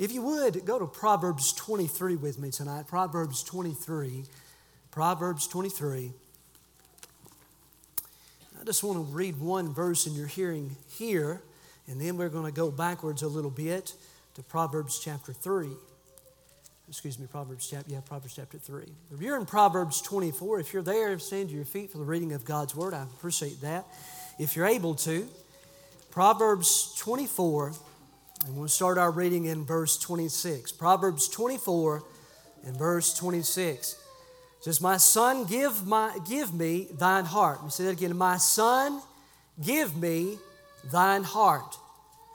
If you would, go to Proverbs 23 with me tonight. Proverbs 23. Proverbs 23. I just want to read one verse in your hearing here, and then we're going to go backwards a little bit to Proverbs chapter 3. Excuse me, Proverbs chapter, yeah, Proverbs chapter 3. If you're in Proverbs 24, if you're there, stand to your feet for the reading of God's word. I appreciate that. If you're able to, Proverbs 24, and we'll start our reading in verse 26. Proverbs 24 and verse 26 it says, My son, give, my, give me thine heart. Let me say that again. My son, give me thine heart,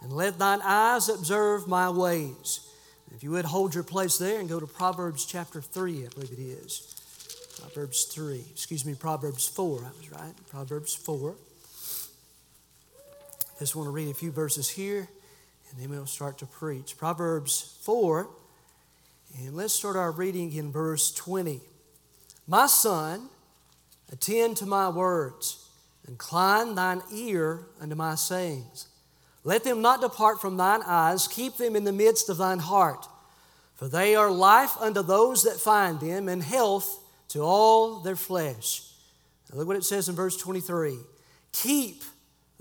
and let thine eyes observe my ways. If you would hold your place there and go to Proverbs chapter 3, I believe it is. Proverbs 3, excuse me, Proverbs 4, I was right. Proverbs 4. Just want to read a few verses here and then we'll start to preach. Proverbs 4, and let's start our reading in verse 20. My son, attend to my words, incline thine ear unto my sayings. Let them not depart from thine eyes, keep them in the midst of thine heart, for they are life unto those that find them, and health to all their flesh. Now look what it says in verse 23 Keep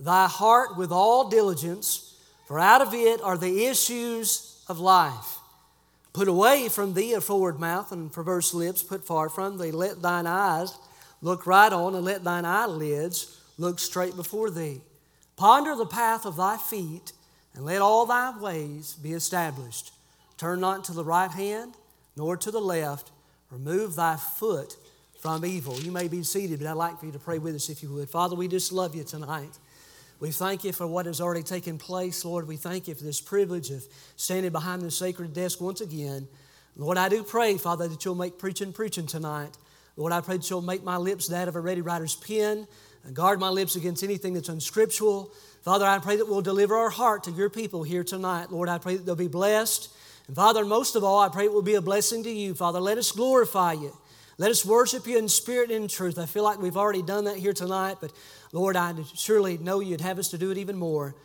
thy heart with all diligence, for out of it are the issues of life. Put away from thee a forward mouth and perverse lips, put far from thee. Let thine eyes look right on, and let thine eyelids look straight before thee. Ponder the path of thy feet, and let all thy ways be established. Turn not to the right hand, nor to the left. Remove thy foot from evil. You may be seated, but I'd like for you to pray with us if you would. Father, we just love you tonight. We thank you for what has already taken place, Lord. We thank you for this privilege of standing behind the sacred desk once again. Lord, I do pray, Father, that you'll make preaching preaching tonight. Lord, I pray that you'll make my lips that of a ready writer's pen and guard my lips against anything that's unscriptural. Father, I pray that we'll deliver our heart to your people here tonight. Lord, I pray that they'll be blessed. And Father, most of all, I pray it will be a blessing to you. Father, let us glorify you. Let us worship you in spirit and in truth. I feel like we've already done that here tonight, but Lord, I surely know you'd have us to do it even more.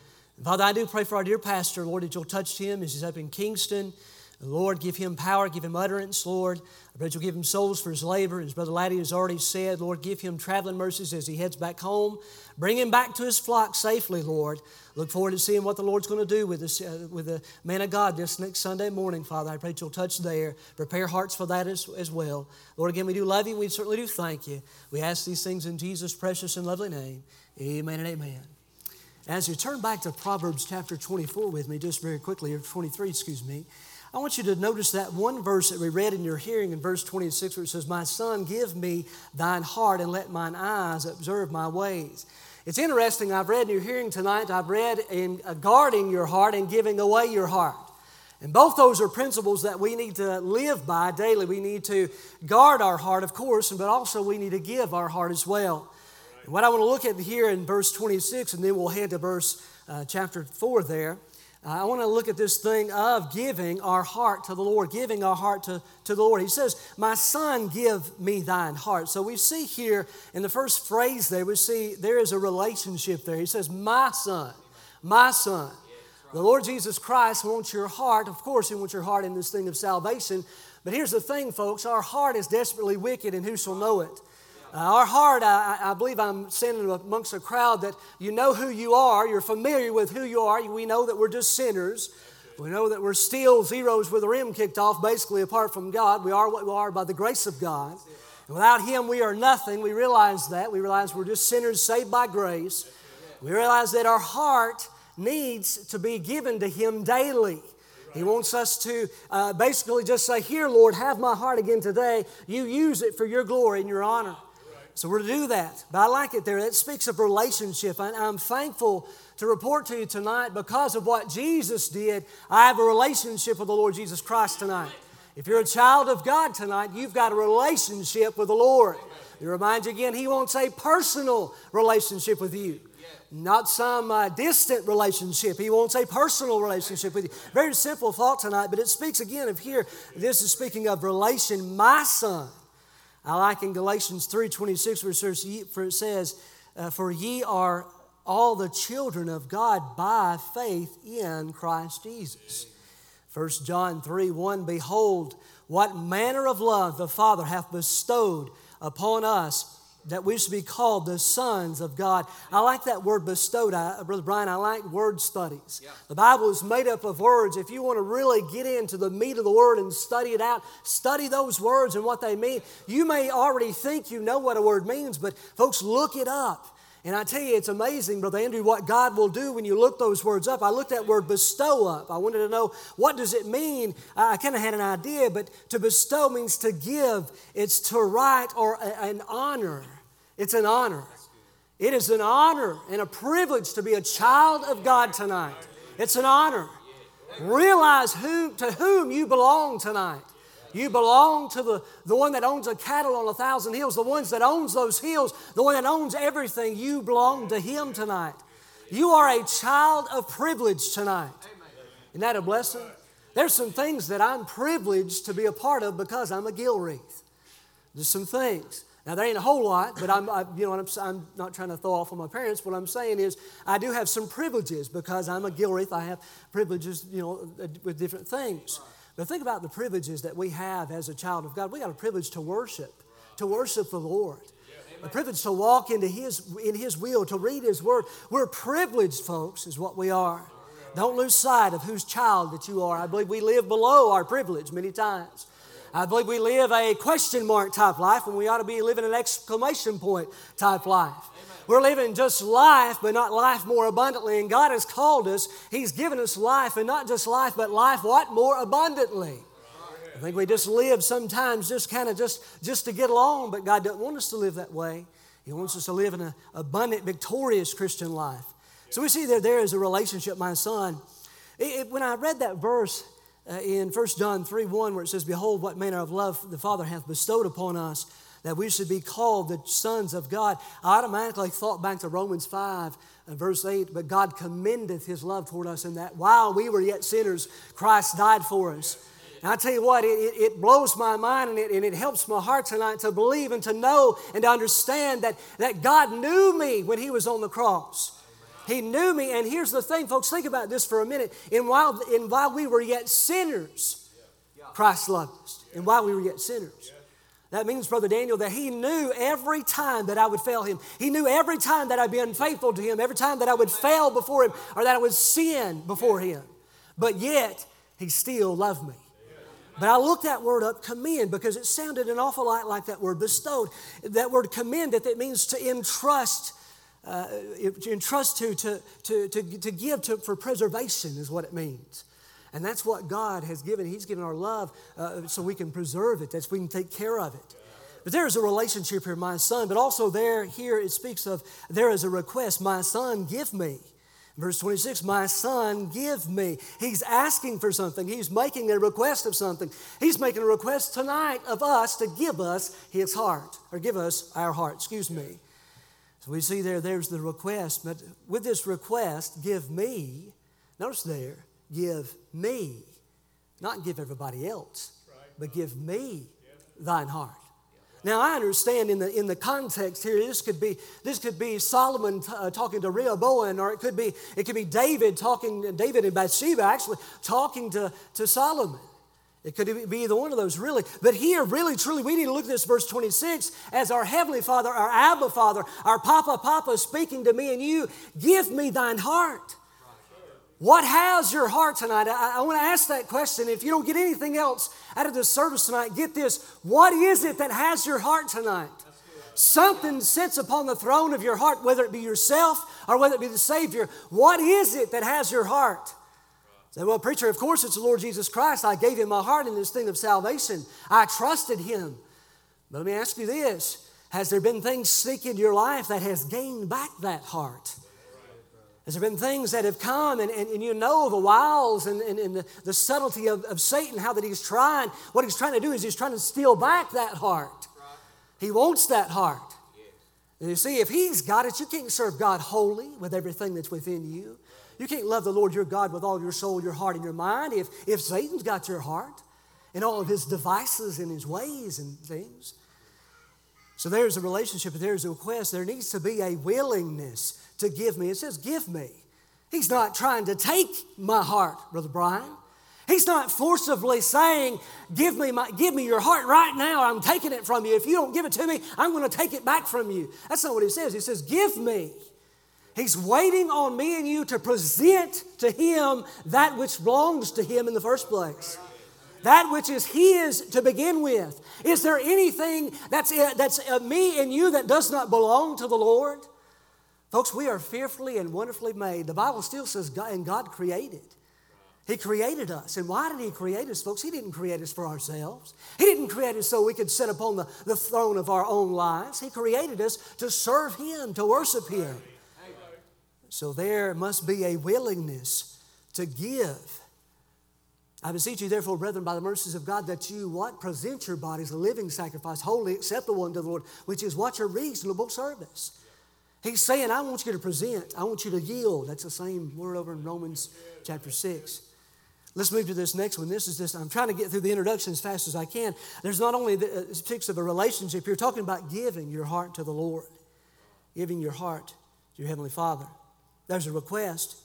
Father, I do pray for our dear pastor, Lord, that you'll touch him as he's up in Kingston. Lord, give him power, give him utterance, Lord. I pray you'll give him souls for his labor. As Brother Laddie has already said, Lord, give him traveling mercies as he heads back home. Bring him back to his flock safely, Lord. Look forward to seeing what the Lord's going to do with, this, uh, with the man of God this next Sunday morning, Father. I pray you'll touch there. Prepare hearts for that as, as well. Lord, again, we do love you. We certainly do thank you. We ask these things in Jesus' precious and lovely name. Amen and amen. As you turn back to Proverbs chapter 24 with me, just very quickly, or 23, excuse me. I want you to notice that one verse that we read in your hearing in verse 26 where it says, My son, give me thine heart and let mine eyes observe my ways. It's interesting, I've read in your hearing tonight, I've read in uh, guarding your heart and giving away your heart. And both those are principles that we need to live by daily. We need to guard our heart, of course, but also we need to give our heart as well. And what I want to look at here in verse 26, and then we'll head to verse uh, chapter 4 there. Uh, I want to look at this thing of giving our heart to the Lord, giving our heart to, to the Lord. He says, My son, give me thine heart. So we see here in the first phrase there, we see there is a relationship there. He says, My son, my son. The Lord Jesus Christ wants your heart. Of course, He wants your heart in this thing of salvation. But here's the thing, folks our heart is desperately wicked, and who shall know it? Uh, our heart, I, I, believe I'm saying amongst a crowd that you know who you are, you're familiar with who you are. We know that we're just sinners. We know that we're still zeros with the rim kicked off, basically, apart from God. We are what we are by the grace of God. And without Him, we are nothing. We realize that. We realize we're just sinners saved by grace. We realize that our heart needs to be given to Him daily. He wants us to uh, basically just say, Here, Lord, have my heart again today. You use it for your glory and your honor. So we're to do that. But I like it there. It speaks of relationship. And I'm thankful to report to you tonight because of what Jesus did. I have a relationship with the Lord Jesus Christ tonight. If you're a child of God tonight, you've got a relationship with the Lord. It reminds you again, He wants a personal relationship with you. Not some uh, distant relationship. He wants a personal relationship with you. Very simple thought tonight, but it speaks again of here. This is speaking of relation. My son I like in Galatians 3.26 where it says, uh, For ye are all the children of God by faith in Christ Jesus. 1 John 3 1 Behold, what manner of love the Father hath bestowed upon us that we should be called the sons of God. I like that word bestowed, I, uh, Brother Brian. I like word studies. Yeah. The Bible is made up of words. If you want to really get into the meat of the word and study it out, study those words and what they mean. You may already think you know what a word means, but folks, look it up. And I tell you, it's amazing, Brother Andrew, what God will do when you look those words up. I looked that word bestow up. I wanted to know what does it mean. I kind of had an idea, but to bestow means to give. It's to write or an honor. It's an honor. It is an honor and a privilege to be a child of God tonight. It's an honor. Realize who, to whom you belong tonight. You belong to the, the one that owns a cattle on a thousand hills, the ones that owns those hills, the one that owns everything. You belong to him tonight. You are a child of privilege tonight. Isn't that a blessing? There's some things that I'm privileged to be a part of because I'm a Gilreath. There's some things. Now, there ain't a whole lot, but I'm, I, you know, I'm, I'm, not trying to throw off on my parents. What I'm saying is, I do have some privileges because I'm a Gilreath. I have privileges, you know, uh, with different things. But think about the privileges that we have as a child of God. We got a privilege to worship, to worship the Lord. A privilege to walk into His, in His will, to read His Word. We're privileged, folks, is what we are. Don't lose sight of whose child that you are. I believe we live below our privilege many times. I believe we live a question mark type life when we ought to be living an exclamation point type life. We're living just life, but not life more abundantly. And God has called us, He's given us life, and not just life, but life what? More abundantly. I think we just live sometimes just kind of just, just to get along, but God doesn't want us to live that way. He wants us to live an abundant, victorious Christian life. So we see that there is a relationship, my son. It, it, when I read that verse uh, in 1 John 3 1, where it says, Behold, what manner of love the Father hath bestowed upon us, that we should be called the sons of God. I automatically thought back to Romans 5 and verse 8, but God commendeth his love toward us in that while we were yet sinners, Christ died for us. And I tell you what, it, it, blows my mind and it, and it helps my heart tonight to believe and to know and to understand that, that God knew me when he was on the cross. He knew me. And here's the thing, folks, think about this for a minute. And while, and while we were yet sinners, Christ loved us. And while we were yet sinners. That means, Brother Daniel, that he knew every time that I would fail him. He knew every time that I'd be unfaithful to him, every time that I would fail before him, or that I would sin before him. But yet, he still loved me. But I looked that word up, commend, because it sounded an awful lot like that word bestowed. That word commend, that it means to entrust, uh, to entrust to, to, to, to, to give to, for preservation, is what it means. And that's what God has given. He's given our love uh, so we can preserve it, that we can take care of it. But there is a relationship here, my son, but also there, here it speaks of there is a request, my son, give me. Verse 26, my son, give me. He's asking for something. He's making a request of something. He's making a request tonight of us to give us his heart, or give us our heart, excuse me. So we see there, there's the request, but with this request, give me, notice there, give me, not give everybody else, but give me thine heart. Now I understand in the in the context here, this could be this could be Solomon t- uh, talking to Rehoboam, or it could be it could be David talking David and Bathsheba actually talking to, to Solomon. It could be either one of those, really. But here, really, truly, we need to look at this verse 26 as our Heavenly Father, our Abba Father, our Papa Papa speaking to me and you. Give me thine heart. What has your heart tonight? I, I want to ask that question. If you don't get anything else out of this service tonight, get this. What is it that has your heart tonight? Something sits upon the throne of your heart, whether it be yourself or whether it be the Savior. What is it that has your heart? Say, well, preacher, of course it's the Lord Jesus Christ. I gave him my heart in this thing of salvation. I trusted him. But let me ask you this Has there been things seeking your life that has gained back that heart? Has there been things that have come and, and, and you know the wiles and, and, and the, the, subtlety of, of Satan, how that he's trying, what he's trying to do is he's trying to steal back that heart. He wants that heart. You see, if he's got it, you can't serve God wholly with everything that's within you. You can't love the Lord your God with all your soul, your heart, and your mind if, if Satan's got your heart and all of his devices and his ways and things. So there's a relationship, there's a request. There needs to be a willingness to give me. It says, give me. He's not trying to take my heart, Brother Brian. He's not forcibly saying, give me, my, give me your heart right now. I'm taking it from you. If you don't give it to me, I'm going to take it back from you. That's not what he says. He says, Give me. He's waiting on me and you to present to him that which belongs to him in the first place. That which is his to begin with. Is there anything that's, uh, that's uh, me and you that does not belong to the Lord? Folks, we are fearfully and wonderfully made. The Bible still says, God, and God created. He created us. And why did He create us, folks? He didn't create us for ourselves. He didn't create us so we could sit upon the, the throne of our own lives. He created us to serve Him, to worship Him. So there must be a willingness to give. I beseech you, therefore, brethren, by the mercies of God, that you what? Present your bodies a living sacrifice, holy, acceptable unto the Lord, which is what your reasonable service. He's saying, I want you to present, I want you to yield. That's the same word over in Romans chapter 6. Let's move to this next one. This is this. I'm trying to get through the introduction as fast as I can. There's not only the uh, speaks of a relationship. You're talking about giving your heart to the Lord, giving your heart to your heavenly Father. There's a request.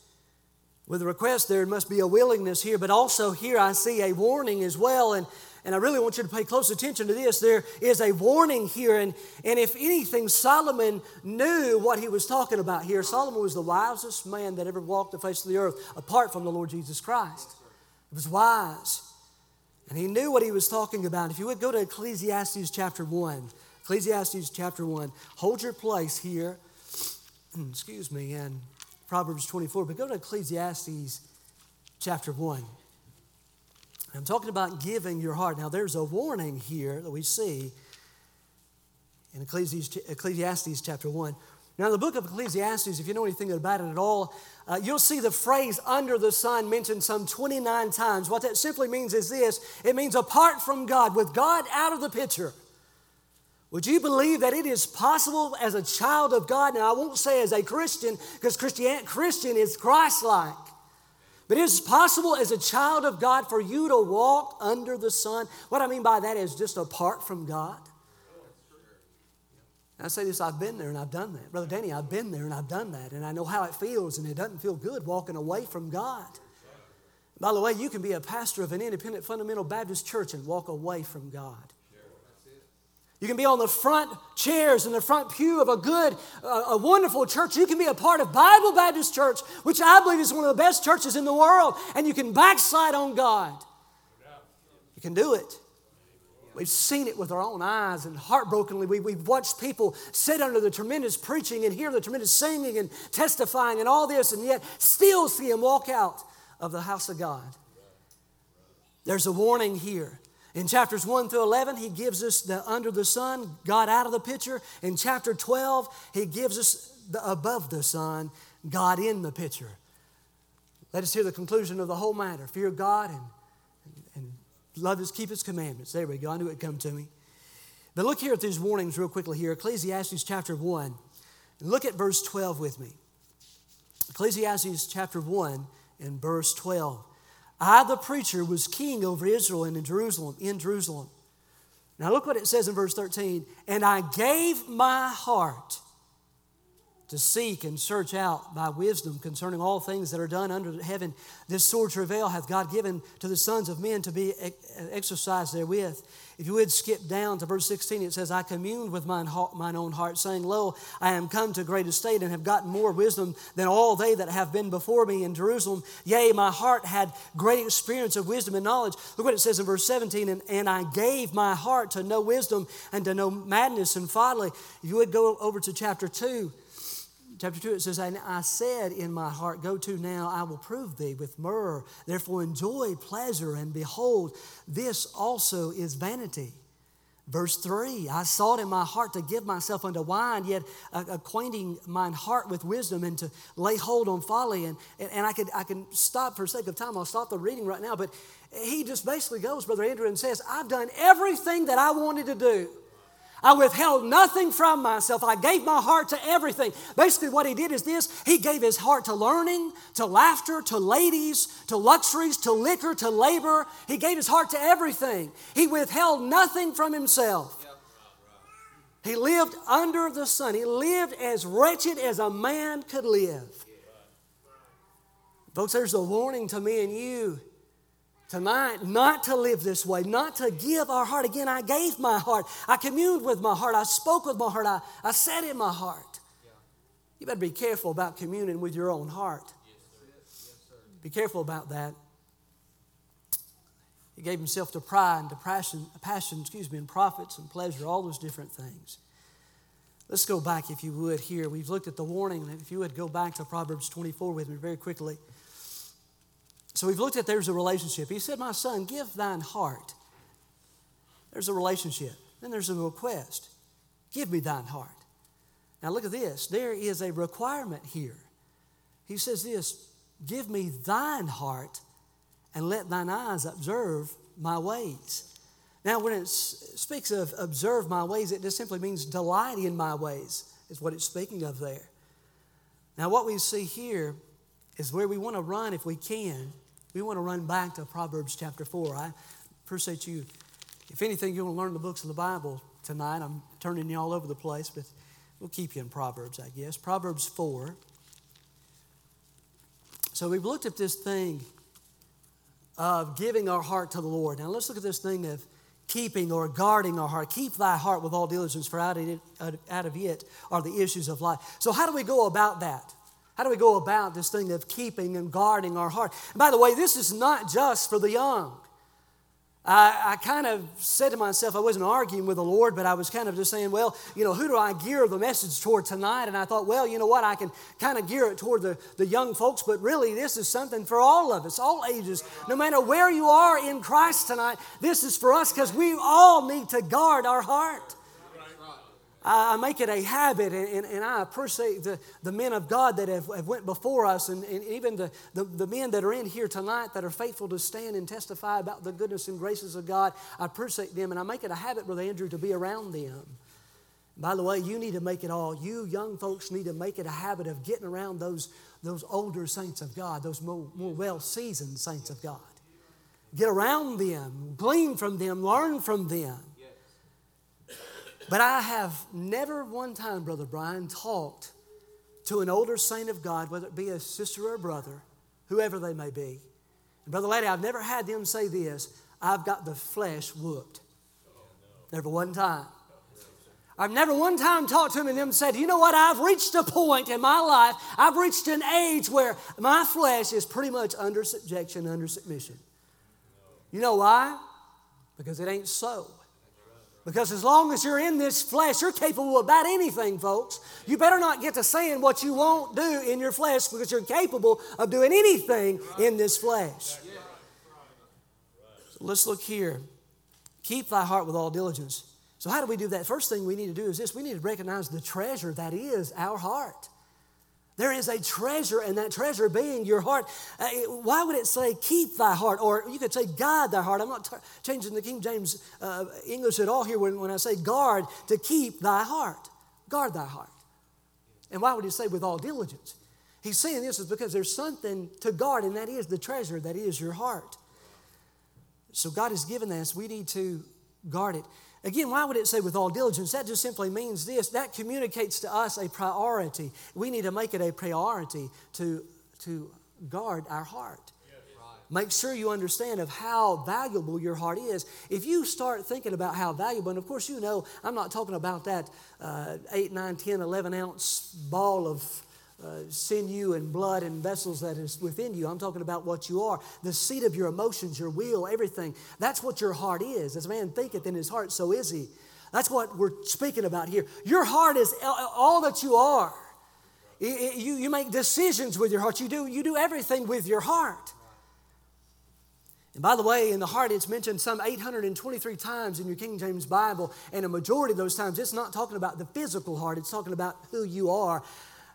With a request, there must be a willingness here, but also here I see a warning as well. And, and I really want you to pay close attention to this. There is a warning here. And, and if anything, Solomon knew what he was talking about here. Solomon was the wisest man that ever walked the face of the earth apart from the Lord Jesus Christ. He was wise. And he knew what he was talking about. If you would go to Ecclesiastes chapter 1, Ecclesiastes chapter 1, hold your place here, excuse me, and Proverbs 24, but go to Ecclesiastes chapter 1. I'm talking about giving your heart. Now, there's a warning here that we see in Ecclesiastes chapter 1. Now, in the book of Ecclesiastes, if you know anything about it at all, uh, you'll see the phrase under the sun mentioned some 29 times. What that simply means is this it means apart from God, with God out of the picture. Would you believe that it is possible as a child of God? Now, I won't say as a Christian, because Christian, Christian is Christ like. But it is possible as a child of God for you to walk under the sun. What I mean by that is just apart from God. I say this, I've been there and I've done that. Brother Danny, I've been there and I've done that. And I know how it feels, and it doesn't feel good walking away from God. By the way, you can be a pastor of an independent fundamental Baptist church and walk away from God. You can be on the front chairs in the front pew of a good, uh, a wonderful church. You can be a part of Bible Baptist Church, which I believe is one of the best churches in the world, and you can backslide on God. You can do it. We've seen it with our own eyes, and heartbrokenly, we, we've watched people sit under the tremendous preaching and hear the tremendous singing and testifying and all this, and yet still see them walk out of the house of God. There's a warning here. In chapters 1 through 11, he gives us the under the sun, God out of the picture. In chapter 12, he gives us the above the sun, God in the picture. Let us hear the conclusion of the whole matter. Fear God and, and, love his, keep his commandments. There we go. I knew it'd come to me. But look here at these warnings real quickly here. Ecclesiastes chapter 1. Look at verse 12 with me. Ecclesiastes chapter 1 and verse 12. I, the preacher, was king over Israel and in Jerusalem, in Jerusalem. Now look what it says in verse 13. And I gave my heart to seek and search out by wisdom concerning all things that are done under heaven. This sore travail hath God given to the sons of men to be exercised therewith. If you would skip down to verse 16, it says, I communed with mine, mine own heart, saying, Lo, I am come to great estate and have gotten more wisdom than all they that have been before me in Jerusalem. Yea, my heart had great experience of wisdom and knowledge. Look what it says in verse 17, and, and I gave my heart to know wisdom and to know madness and folly. If you would go over to chapter 2, chapter 2, it says, And I said in my heart, Go to now, I will prove thee with myrrh. Therefore enjoy pleasure, and behold, this also is vanity. Verse 3 I sought in my heart to give myself unto wine, yet uh, acquainting mine heart with wisdom and to lay hold on folly. And, and I, could, I can stop for sake of time, I'll stop the reading right now. But he just basically goes, Brother Andrew, and says, I've done everything that I wanted to do. I withheld nothing from myself. I gave my heart to everything. Basically, what he did is this He gave his heart to learning, to laughter, to ladies, to luxuries, to liquor, to labor. He gave his heart to everything. He withheld nothing from himself. He lived under the sun. He lived as wretched as a man could live. Folks, there's a warning to me and you tonight not to live this way, not to give our heart. Again, I gave my heart. I communed with my heart. I spoke with my heart. I, I said in my heart. You better be careful about communing with your own heart. Yes, sir. Be careful about that. He gave himself to pride and to passion, passion, excuse me, and profits and pleasure, all those different things. Let's go back, if you would, here. We've looked at the warning. If you would go back to Proverbs 24 with me very quickly. So we've looked at there's a relationship. He said, My son, give thine heart. There's a relationship. Then there's a request. Give me thine heart. Now look at this. There is a requirement here. He says this Give me thine heart and let thine eyes observe my ways. Now, when it speaks of observe my ways, it just simply means delight in my ways, is what it's speaking of there. Now, what we see here is where we want to run if we can. We want to run back to Proverbs chapter 4. I appreciate you. If anything, you want to learn the books of the Bible tonight. I'm turning you all over the place, but we'll keep you in Proverbs, I guess. Proverbs 4. So we've looked at this thing of giving our heart to the Lord. Now let's look at this thing of keeping or guarding our heart. Keep thy heart with all diligence, for out of it, out of it are the issues of life. So, how do we go about that? How do we go about this thing of keeping and guarding our heart? And by the way, this is not just for the young. I, I, kind of said to myself, I wasn't arguing with the Lord, but I was kind of just saying, well, you know, who do I gear the message toward tonight? And I thought, well, you know what, I can kind of gear it toward the, the young folks, but really, this is something for all of us, all ages. No matter where you are in Christ tonight, this is for us because we all need to guard our heart. I make it a habit, and, and, and, I appreciate the, the men of God that have, have went before us, and, and even the, the, the, men that are in here tonight that are faithful to stand and testify about the goodness and graces of God. I appreciate them, and I make it a habit, Brother Andrew, to be around them. By the way, you need to make it all, you young folks need to make it a habit of getting around those, those older saints of God, those more, more well seasoned saints of God. Get around them, glean from them, learn from them. But I have never one time, Brother Brian, talked to an older saint of God, whether it be a sister or a brother, whoever they may be. And Brother Lady, I've never had them say this I've got the flesh whooped. Never one time. I've never one time talked to them and them said, you know what, I've reached a point in my life, I've reached an age where my flesh is pretty much under subjection, under submission. You know why? Because it ain't so. Because as long as you're in this flesh, you're capable of about anything, folks. You better not get to saying what you won't do in your flesh because you're capable of doing anything in this flesh. So let's look here. Keep thy heart with all diligence. So, how do we do that? First thing we need to do is this we need to recognize the treasure that is our heart. There is a treasure, and that treasure being your heart. Uh, why would it say, keep thy heart? Or you could say, guard thy heart. I'm not t- changing the King James uh, English at all here when, when I say guard, to keep thy heart. Guard thy heart. And why would he say, with all diligence? He's saying this is because there's something to guard, and that is the treasure that is your heart. So God has given us, we need to guard it. Again, why would it say with all diligence? That just simply means this that communicates to us a priority. We need to make it a priority to, to guard our heart. Make sure you understand of how valuable your heart is. If you start thinking about how valuable, and of course you know, I'm not talking about that uh, 8, 9, 10, 11 ounce ball of uh, sinew and blood and vessels that is within you. I'm talking about what you are. The seat of your emotions, your will, everything. That's what your heart is. As a man thinketh in his heart, so is he. That's what we're speaking about here. Your heart is all that you are. You, you make decisions with your heart. You do, you do everything with your heart. And by the way, in the heart, it's mentioned some 823 times in your King James Bible, and a majority of those times, it's not talking about the physical heart, it's talking about who you are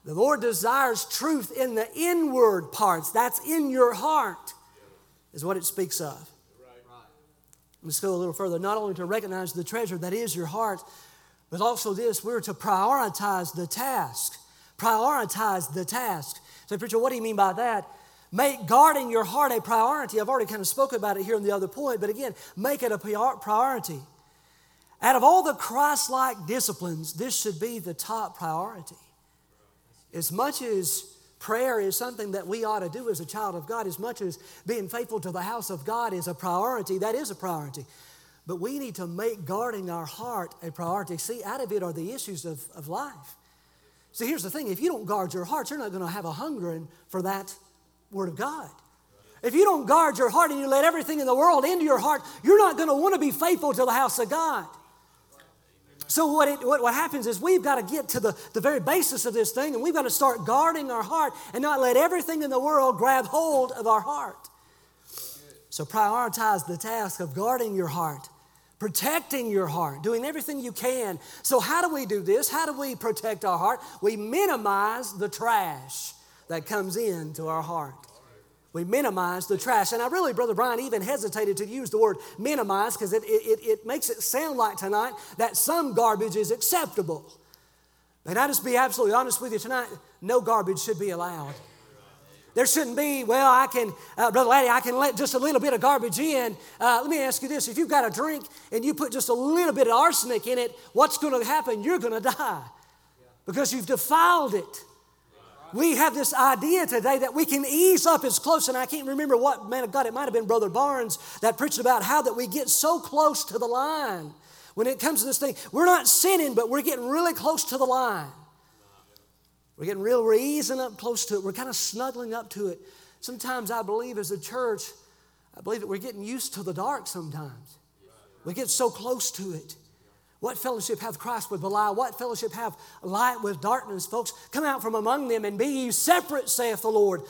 the Lord desires truth in the inward parts. That's in your heart, is what it speaks of. Let's go a little further. Not only to recognize the treasure that is your heart, but also this we're to prioritize the task. Prioritize the task. So, preacher, what do you mean by that? Make guarding your heart a priority. I've already kind of spoken about it here in the other point, but again, make it a priority. Out of all the Christ like disciplines, this should be the top priority. As much as Prayer is something that we ought to do as a child of God, as much as being faithful to the house of God is a priority. That is a priority. But we need to make guarding our heart a priority. See, out of it are the issues of, of life. See, here's the thing if you don't guard your heart, you're not going to have a hungering for that Word of God. If you don't guard your heart and you let everything in the world into your heart, you're not going to want to be faithful to the house of God. So, what, it, what, what happens is we've got to get to the, the very basis of this thing and we've got to start guarding our heart and not let everything in the world grab hold of our heart. So, prioritize the task of guarding your heart, protecting your heart, doing everything you can. So, how do we do this? How do we protect our heart? We minimize the trash that comes into our heart. We minimize the trash. And I really, Brother Brian, even hesitated to use the word minimize because it, it, it makes it sound like tonight that some garbage is acceptable. And I just be absolutely honest with you tonight no garbage should be allowed. There shouldn't be, well, I can, uh, Brother Laddie, I can let just a little bit of garbage in. Uh, let me ask you this if you've got a drink and you put just a little bit of arsenic in it, what's going to happen? You're going to die because you've defiled it we have this idea today that we can ease up as close, and I can't remember what man of God, it might have been Brother Barnes that preached about how that we get so close to the line. When it comes to this thing, we're not sinning, but we're getting really close to the line. We're getting real, we're easing up close to it. We're kind of snuggling up to it. Sometimes I believe as a church, I believe that we're getting used to the dark sometimes. We get so close to it. What fellowship hath Christ with Belial? What fellowship hath light with darkness? Folks, come out from among them and be ye separate, saith the Lord.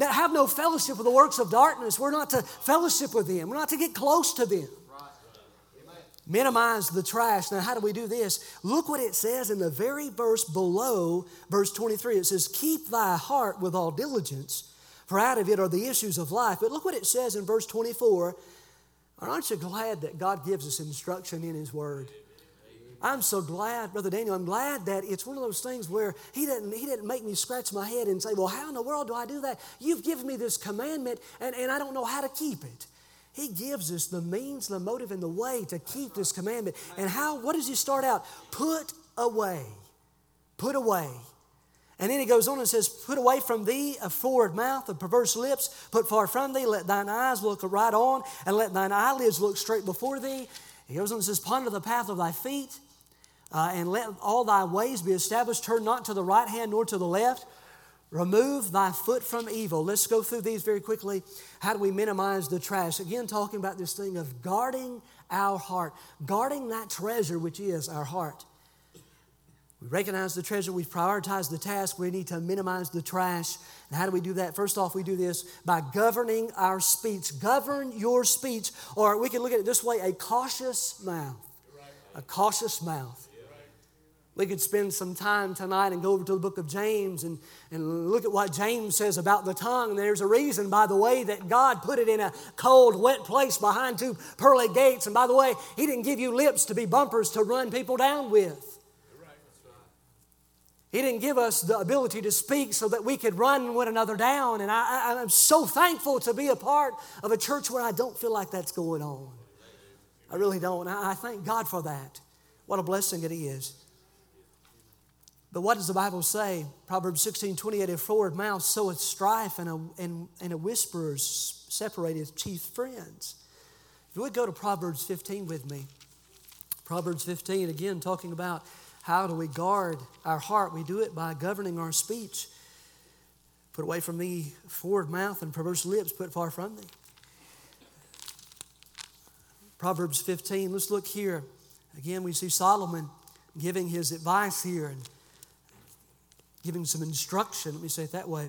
Have no fellowship with the works of darkness. We're not to fellowship with them, we're not to get close to them. Minimize the trash. Now, how do we do this? Look what it says in the very verse below, verse 23. It says, Keep thy heart with all diligence, for out of it are the issues of life. But look what it says in verse 24. Aren't you glad that God gives us instruction in His Word? I'm so glad, Brother Daniel, I'm glad that it's one of those things where he didn't, he didn't make me scratch my head and say, Well, how in the world do I do that? You've given me this commandment and, and I don't know how to keep it. He gives us the means, the motive, and the way to keep this commandment. And how, what does he start out? Put away. Put away. And then he goes on and says, Put away from thee a forward mouth a perverse lips, put far from thee, let thine eyes look right on, and let thine eyelids look straight before thee. He goes on and says, Ponder the path of thy feet, uh, and let all thy ways be established. Turn not to the right hand nor to the left. Remove thy foot from evil. Let's go through these very quickly. How do we minimize the trash? Again, talking about this thing of guarding our heart, guarding that treasure which is our heart. We recognize the treasure, we prioritize the task, we need to minimize the trash. And how do we do that? First off, we do this by governing our speech. Govern your speech, or we can look at it this way a cautious mouth. A cautious mouth. We could spend some time tonight and go over to the book of James and, and look at what James says about the tongue. There's a reason, by the way, that God put it in a cold, wet place behind two pearly gates. And by the way, He didn't give you lips to be bumpers to run people down with. He didn't give us the ability to speak so that we could run one another down. And I, am so thankful to be a part of a church where I don't feel like that's going on. I really don't. I, I thank God for that. What a blessing it is. But what does the Bible say? Proverbs 16 28 A forward mouth soweth strife, and a, and, and a whisperer separateth chief friends. If you would go to Proverbs 15 with me. Proverbs 15, again, talking about how do we guard our heart? We do it by governing our speech. Put away from me forward mouth and perverse lips, put far from thee. Proverbs 15, let's look here. Again, we see Solomon giving his advice here. And giving some instruction. Let me say it that way.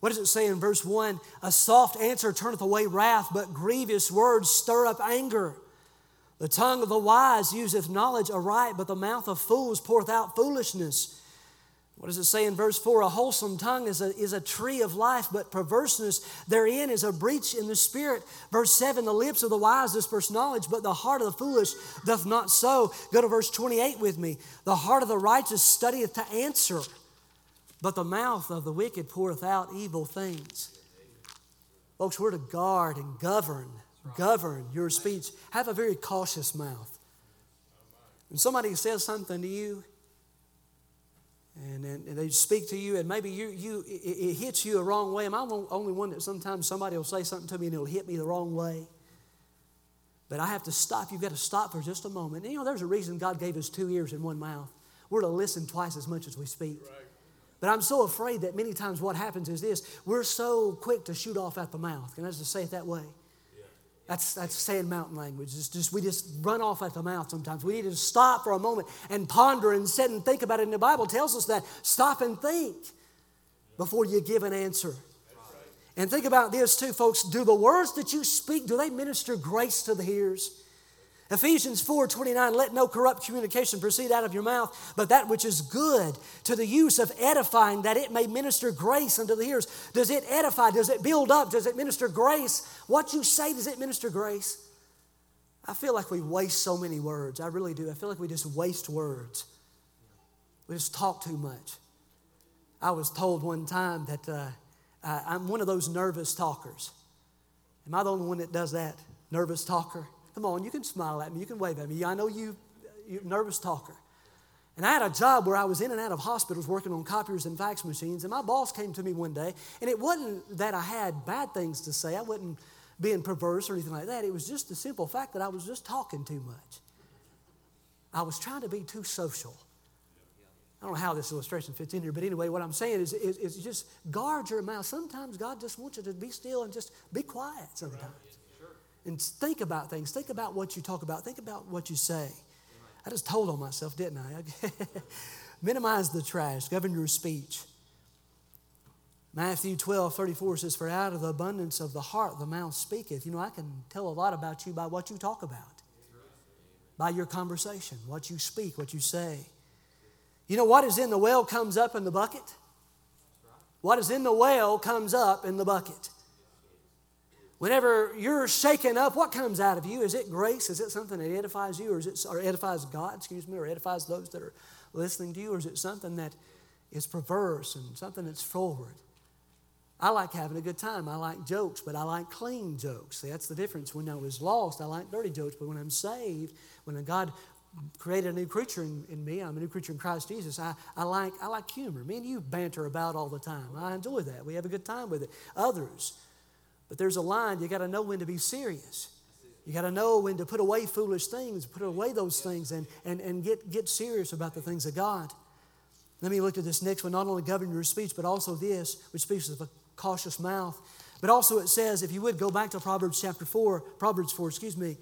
What does it say in verse 1? A soft answer turneth away wrath, but grievous words stir up anger. The tongue of the wise useth knowledge aright, but the mouth of fools poureth out foolishness. What does it say in verse 4? A wholesome tongue is a, is a tree of life, but perverseness therein is a breach in the spirit. Verse 7 The lips of the wise disperse knowledge, but the heart of the foolish doth not so. Go to verse 28 with me. The heart of the righteous studieth to answer but the mouth of the wicked poureth out evil things. Folks, we're to guard and govern, govern your speech. Have a very cautious mouth. When somebody says something to you, and, and, they speak to you, and maybe you, you it, it hits you the wrong way. Am I the only one that sometimes somebody will say something to me and it'll hit me the wrong way? But I have to stop. You've got to stop for just a moment. And you know, there's a reason God gave us two ears and one mouth. We're to listen twice as much as we speak. Right. But I'm so afraid that many times what happens is this we're so quick to shoot off at the mouth. Can I just say it that way? That's, that's sand mountain language. It's just, we just run off at the mouth sometimes. We need to stop for a moment and ponder and sit and think about it. And the Bible tells us that stop and think before you give an answer. And think about this too, folks. Do the words that you speak, do they minister grace to the hearers? Ephesians 4 29, let no corrupt communication proceed out of your mouth, but that which is good to the use of edifying, that it may minister grace unto the hearers. Does it edify? Does it build up? Does it minister grace? What you say, does it minister grace? I feel like we waste so many words. I really do. I feel like we just waste words. We just talk too much. I was told one time that uh, I'm one of those nervous talkers. Am I the only one that does that? Nervous talker? Come on, you can smile at me, you can wave at me. I know you, uh, you nervous talker. And I had a job where I was in and out of hospitals working on copiers and fax machines. And my boss came to me one day, and it wasn't that I had bad things to say. I wasn't being perverse or anything like that. It was just the simple fact that I was just talking too much. I was trying to be too social. I don't know how this illustration fits in here, but anyway, what I'm saying is, is, is just guard your mouth. Sometimes God just wants you to be still and just be quiet sometimes and think about things. Think about what you talk about. Think about what you say. I just told on myself, didn't I? Minimize the trash, govern your speech. Matthew 12, 34 says, For out of the abundance of the heart the mouth speaketh. You know, I can tell a lot about you by what you talk about, by your conversation, what you speak, what you say. You know, what is in the well comes up in the bucket? What is in the well comes up in the bucket. Whenever you're shaken up, what comes out of you? Is it grace? Is it something that edifies you, or is it or edifies God, excuse me, or edifies those that are listening to you, or is it something that is perverse and something that's forward? I like having a good time. I like jokes, but I like clean jokes. See, that's the difference. When I was lost, I like dirty jokes, but when I'm saved, when God created a new creature in, in, me. I'm a new creature in Christ Jesus. I, I, like, I like humor. Me and you banter about all the time. I enjoy that. We have a good time with it. Others, but there's a line, you got to know when to be serious. You got to know when to put away foolish things, put away those things, and, and, and get, get serious about the things of God. Let me look at this next one. Not only govern your speech, but also this, which speaks of a cautious mouth. But also it says, if you would go back to Proverbs chapter 4, Proverbs 4, excuse me.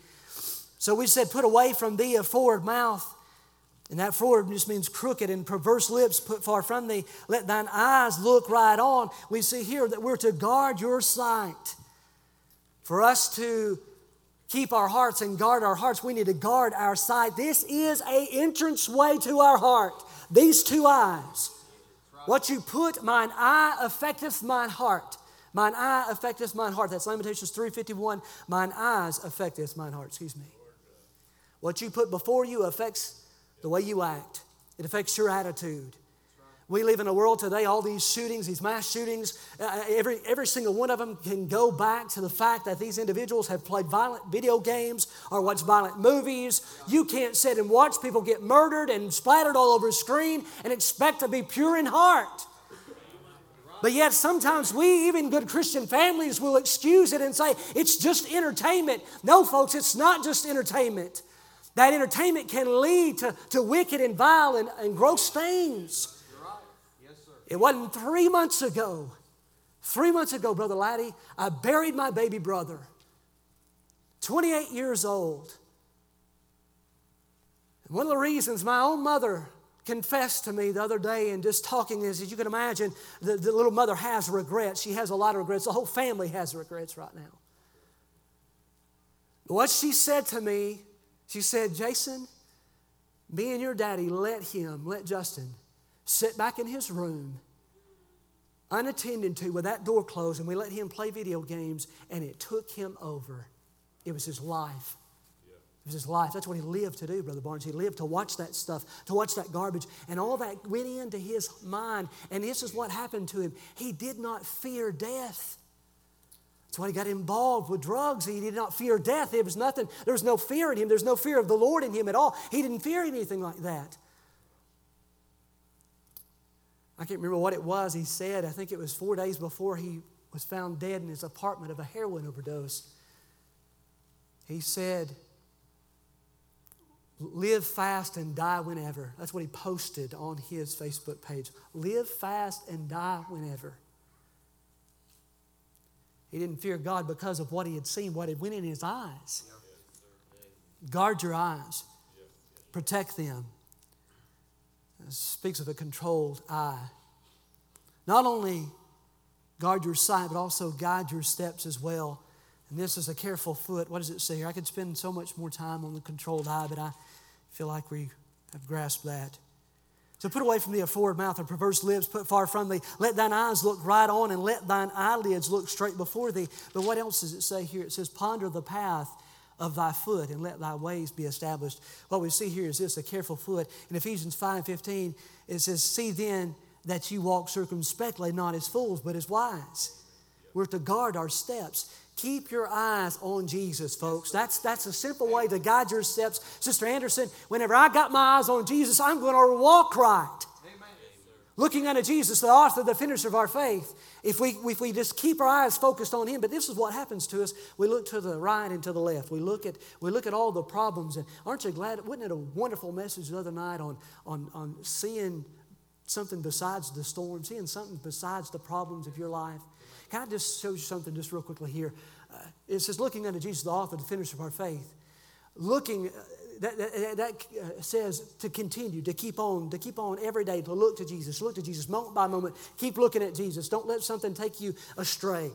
So we said, put away from thee a forward mouth. And that forward just means crooked and perverse lips put far from thee. Let thine eyes look right on. We see here that we're to guard your sight. For us to keep our hearts and guard our hearts, we need to guard our sight. This is a entrance way to our heart. These two eyes. What you put, mine eye affecteth mine heart. Mine eye affecteth mine heart. That's Lamentations 351. Mine eyes affecteth mine heart. Excuse me. What you put before you affects the way you act. It affects your attitude. We live in a world today, all these shootings, these mass shootings, uh, every, every single one of them can go back to the fact that these individuals have played violent video games or watched violent movies. You can't sit and watch people get murdered and splattered all over a screen and expect to be pure in heart. But yet, sometimes we, even good Christian families, will excuse it and say, it's just entertainment. No, folks, it's not just entertainment. That entertainment can lead to, to wicked and vile and, and gross things. Right. Yes, sir. It wasn't three months ago. Three months ago, Brother Laddie, I buried my baby brother, 28 years old. And one of the reasons my own mother confessed to me the other day and just talking is, as you can imagine, the, the little mother has regrets. She has a lot of regrets. The whole family has regrets right now. What she said to me, she said, Jason, me and your daddy let him, let Justin, sit back in his room, unattended to, with that door closed, and we let him play video games, and it took him over. It was his life. It was his life. That's what he lived to do, Brother Barnes. He lived to watch that stuff, to watch that garbage. And all that went into his mind. And this is what happened to him. He did not fear death. That's why he got involved with drugs. He did not fear death. There was nothing, there was no fear in him. There's no fear of the Lord in him at all. He didn't fear anything like that. I can't remember what it was he said. I think it was four days before he was found dead in his apartment of a heroin overdose. He said, Live fast and die whenever. That's what he posted on his Facebook page. Live fast and die whenever. He didn't fear God because of what he had seen, what had went in his eyes. Guard your eyes. Protect them. It speaks of a controlled eye. Not only guard your sight, but also guide your steps as well. And this is a careful foot. What does it say here? I could spend so much more time on the controlled eye, but I feel like we have grasped that. So put away from thee a forward mouth and perverse lips, put far from thee. Let thine eyes look right on, and let thine eyelids look straight before thee. But what else does it say here? It says, Ponder the path of thy foot, and let thy ways be established. What we see here is this a careful foot. In Ephesians 5 15, it says, See then that you walk circumspectly, not as fools, but as wise. We're to guard our steps. Keep your eyes on Jesus, folks. That's, that's a simple way to guide your steps. Sister Anderson, whenever I got my eyes on Jesus, I'm going to walk right. Amen. Looking unto Jesus, the author, the finisher of our faith. If we, if we just keep our eyes focused on Him, but this is what happens to us. We look to the right and to the left. We look at, we look at all the problems. And aren't you glad? Wasn't it a wonderful message the other night on, on, on seeing something besides the storm, seeing something besides the problems of your life? Can I just show you something just real quickly here? Uh, it says, looking unto Jesus, the author, the finisher of our faith. Looking, uh, that, that, that uh, says to continue, to keep on, to keep on every day, to look to Jesus, look to Jesus moment by moment. Keep looking at Jesus. Don't let something take you astray.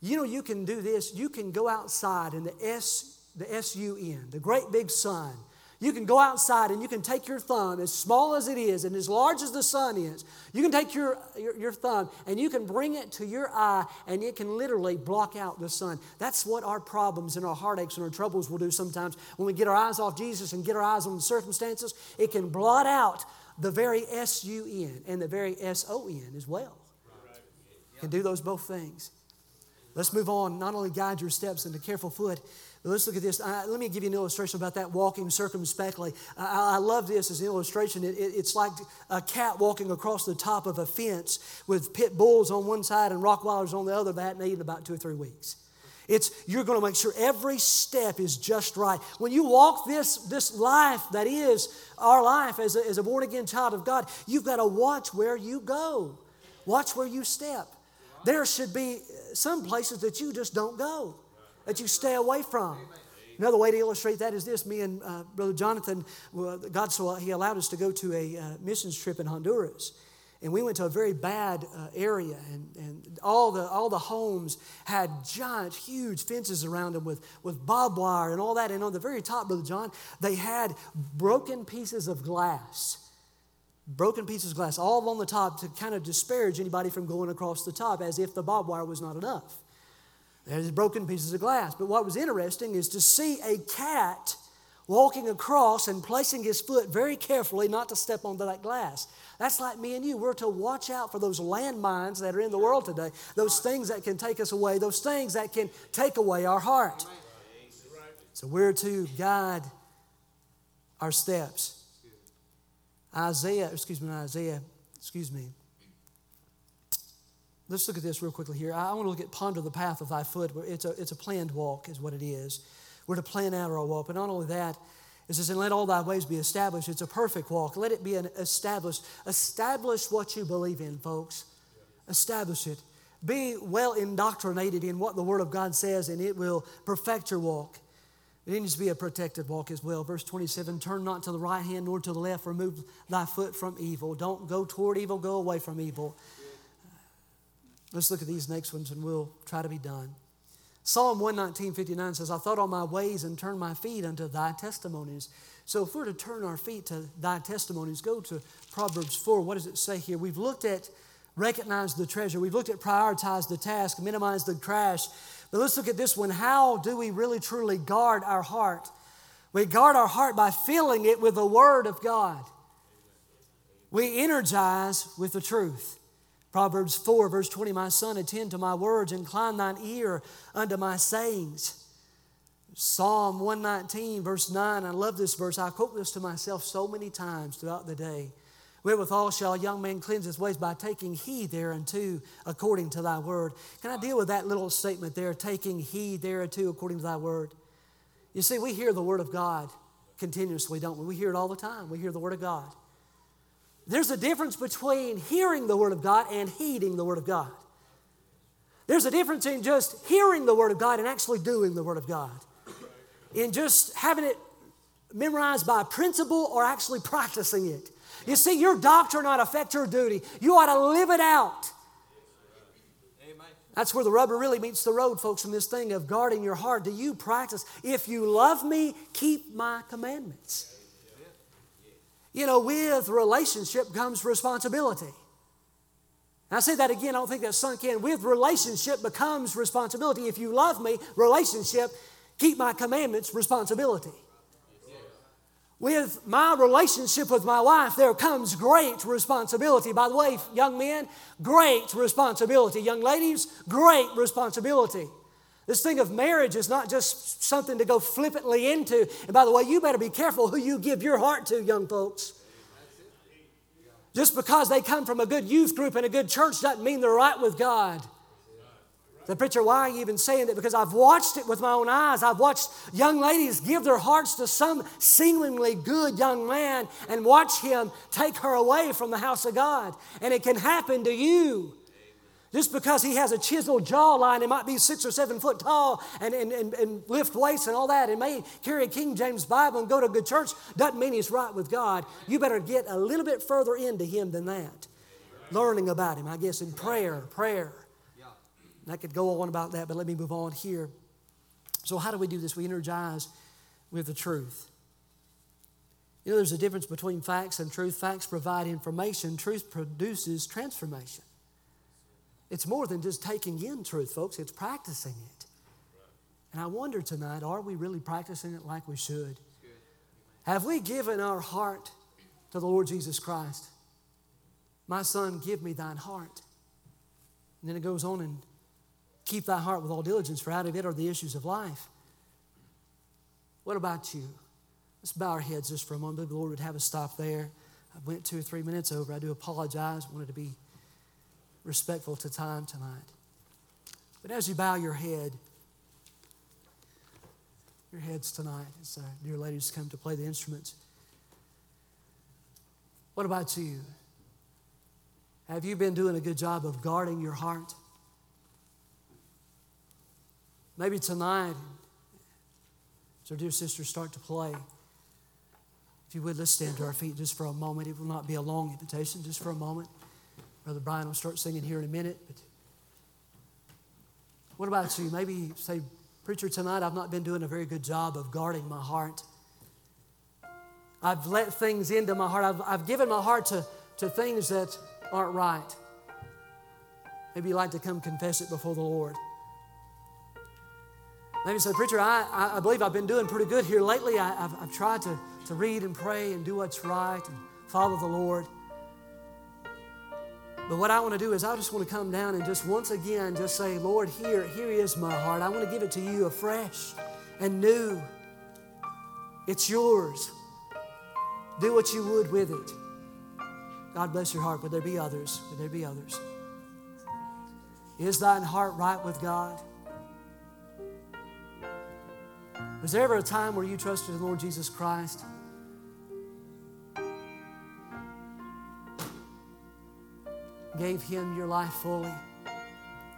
You know, you can do this. You can go outside in the S, the S-U-N, the great big sun, you can go outside and you can take your thumb, as small as it is and as large as the sun is, you can take your, your, your, thumb and you can bring it to your eye and it can literally block out the sun. That's what our problems and our heartaches and our troubles will do sometimes. When we get our eyes off Jesus and get our eyes on the circumstances, it can blot out the very S U N and the very S O N as well. Can do those both things. Let's move on. Not only guide your steps into careful foot, Let's look at this. Let me give you an illustration about that walking circumspectly. I, I love this as an illustration. It, it, it's like a cat walking across the top of a fence with pit bulls on one side and Rottweilers on the other that hadn't about two or three weeks. It's you're going to make sure every step is just right. When you walk this, this life that is our life as a, as a born again child of God, you've got to watch where you go, watch where you step. There should be some places that you just don't go that you stay away from. Another way to illustrate that is this me and uh, Brother Jonathan, God, so he allowed us to go to a uh, missions trip in Honduras. And we went to a very bad uh, area, and, and all, the, all the homes had giant, huge fences around them with, with barbed wire and all that. And on the very top, Brother John, they had broken pieces of glass. Broken pieces of glass, all on the top to kind of disparage anybody from going across the top as if the barbed wire was not enough. There's broken pieces of glass. But what was interesting is to see a cat walking across and placing his foot very carefully not to step onto that glass. That's like me and you. We're to watch out for those landmines that are in the world today, those things that can take us away, those things that can take away our heart. So we're to guide our steps. Isaiah, excuse me, Isaiah, excuse me, Let's look at this real quickly here. I want to look at ponder the path of thy foot. It's a, it's a planned walk, is what it is. We're to plan out our walk. But not only that, it says, and let all thy ways be established. It's a perfect walk. Let it be an established. Establish what you believe in, folks. Establish it. Be well indoctrinated in what the Word of God says, and it will perfect your walk. It needs to be a protected walk as well. Verse 27 Turn not to the right hand nor to the left, remove thy foot from evil. Don't go toward evil, go away from evil. Let's look at these next ones and we'll try to be done. Psalm 119, 59 says, I thought on my ways and turned my feet unto thy testimonies. So if we're to turn our feet to thy testimonies, go to Proverbs 4. What does it say here? We've looked at recognize the treasure. We've looked at prioritize the task, minimize the crash. But let's look at this one. How do we really truly guard our heart? We guard our heart by filling it with the Word of God. We energize with the truth. Proverbs 4, verse 20 My son, attend to my words, incline thine ear unto my sayings. Psalm 119, verse 9. I love this verse. I quote this to myself so many times throughout the day. Wherewithal shall a young man cleanse his ways by taking heed thereunto according to thy word. Can I deal with that little statement there, taking heed thereunto according to thy word? You see, we hear the word of God continuously, don't we? We hear it all the time. We hear the word of God. There's a difference between hearing the word of God and heeding the word of God. There's a difference in just hearing the word of God and actually doing the word of God. In just having it memorized by principle or actually practicing it. You see, your doctrine not affect your duty. You ought to live it out. That's where the rubber really meets the road, folks, in this thing of guarding your heart. Do you practice? If you love me, keep my commandments. You know, with relationship comes responsibility. I say that again, I don't think that's sunk in. With relationship becomes responsibility. If you love me, relationship, keep my commandments, responsibility. With my relationship with my wife, there comes great responsibility. By the way, young men, great responsibility. Young ladies, great responsibility. This thing of marriage is not just something to go flippantly into. And by the way, you better be careful who you give your heart to, young folks. Just because they come from a good youth group and a good church doesn't mean they're right with God. The preacher, why are you even saying that? Because I've watched it with my own eyes. I've watched young ladies give their hearts to some seemingly good young man and watch him take her away from the house of God. And it can happen to you. Just because he has a chiseled jawline and might be six or seven foot tall and, and, and, and, lift weights and all that and may carry a King James Bible and go to a good church doesn't mean he's right with God. You better get a little bit further into him than that. Learning about him, I guess, in prayer, prayer. And I could go on about that, but let me move on here. So, how do we do this? We energize with the truth. You know, there's a difference between facts and truth. Facts provide information, truth produces transformation. It's more than just taking in truth, folks, it's practicing it. And I wonder tonight are we really practicing it like we should? Have we given our heart to the Lord Jesus Christ? My son, give me thine heart. And then it goes on and Keep thy heart with all diligence, for out of it are the issues of life. What about you? Let's bow our heads just for a moment. The Lord would have us stop there. I went two or three minutes over. I do apologize. I wanted to be respectful to time tonight. But as you bow your head, your heads tonight, as uh, dear ladies come to play the instruments, what about you? Have you been doing a good job of guarding your heart? Maybe tonight, as our dear sisters start to play, if you would, let's stand to our feet just for a moment. It will not be a long invitation, just for a moment. Brother Brian will start singing here in a minute. But what about you? Maybe say, Preacher, tonight I've not been doing a very good job of guarding my heart. I've let things into my heart. I've, I've given my heart to, to things that aren't right. Maybe you'd like to come confess it before the Lord. Maybe say, Preacher, I, I believe I've been doing pretty good here lately. I, have I've tried to, to read and pray and do what's right and follow the Lord. But what I want to do is I just want to come down and just once again just say, Lord, here, here is my heart. I want to give it to you afresh and new. It's yours. Do what you would with it. God bless your heart. Would there be others? Would there be others? Is thine heart right with God? Was there ever a time where you trusted the Lord Jesus Christ? Gave Him your life fully?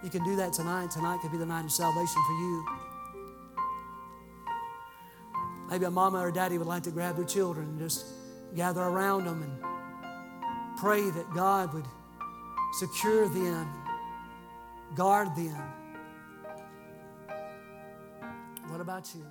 You can do that tonight. Tonight could be the night of salvation for you. Maybe a mama or daddy would like to grab their children and just gather around them and pray that God would secure them, guard them. What about you?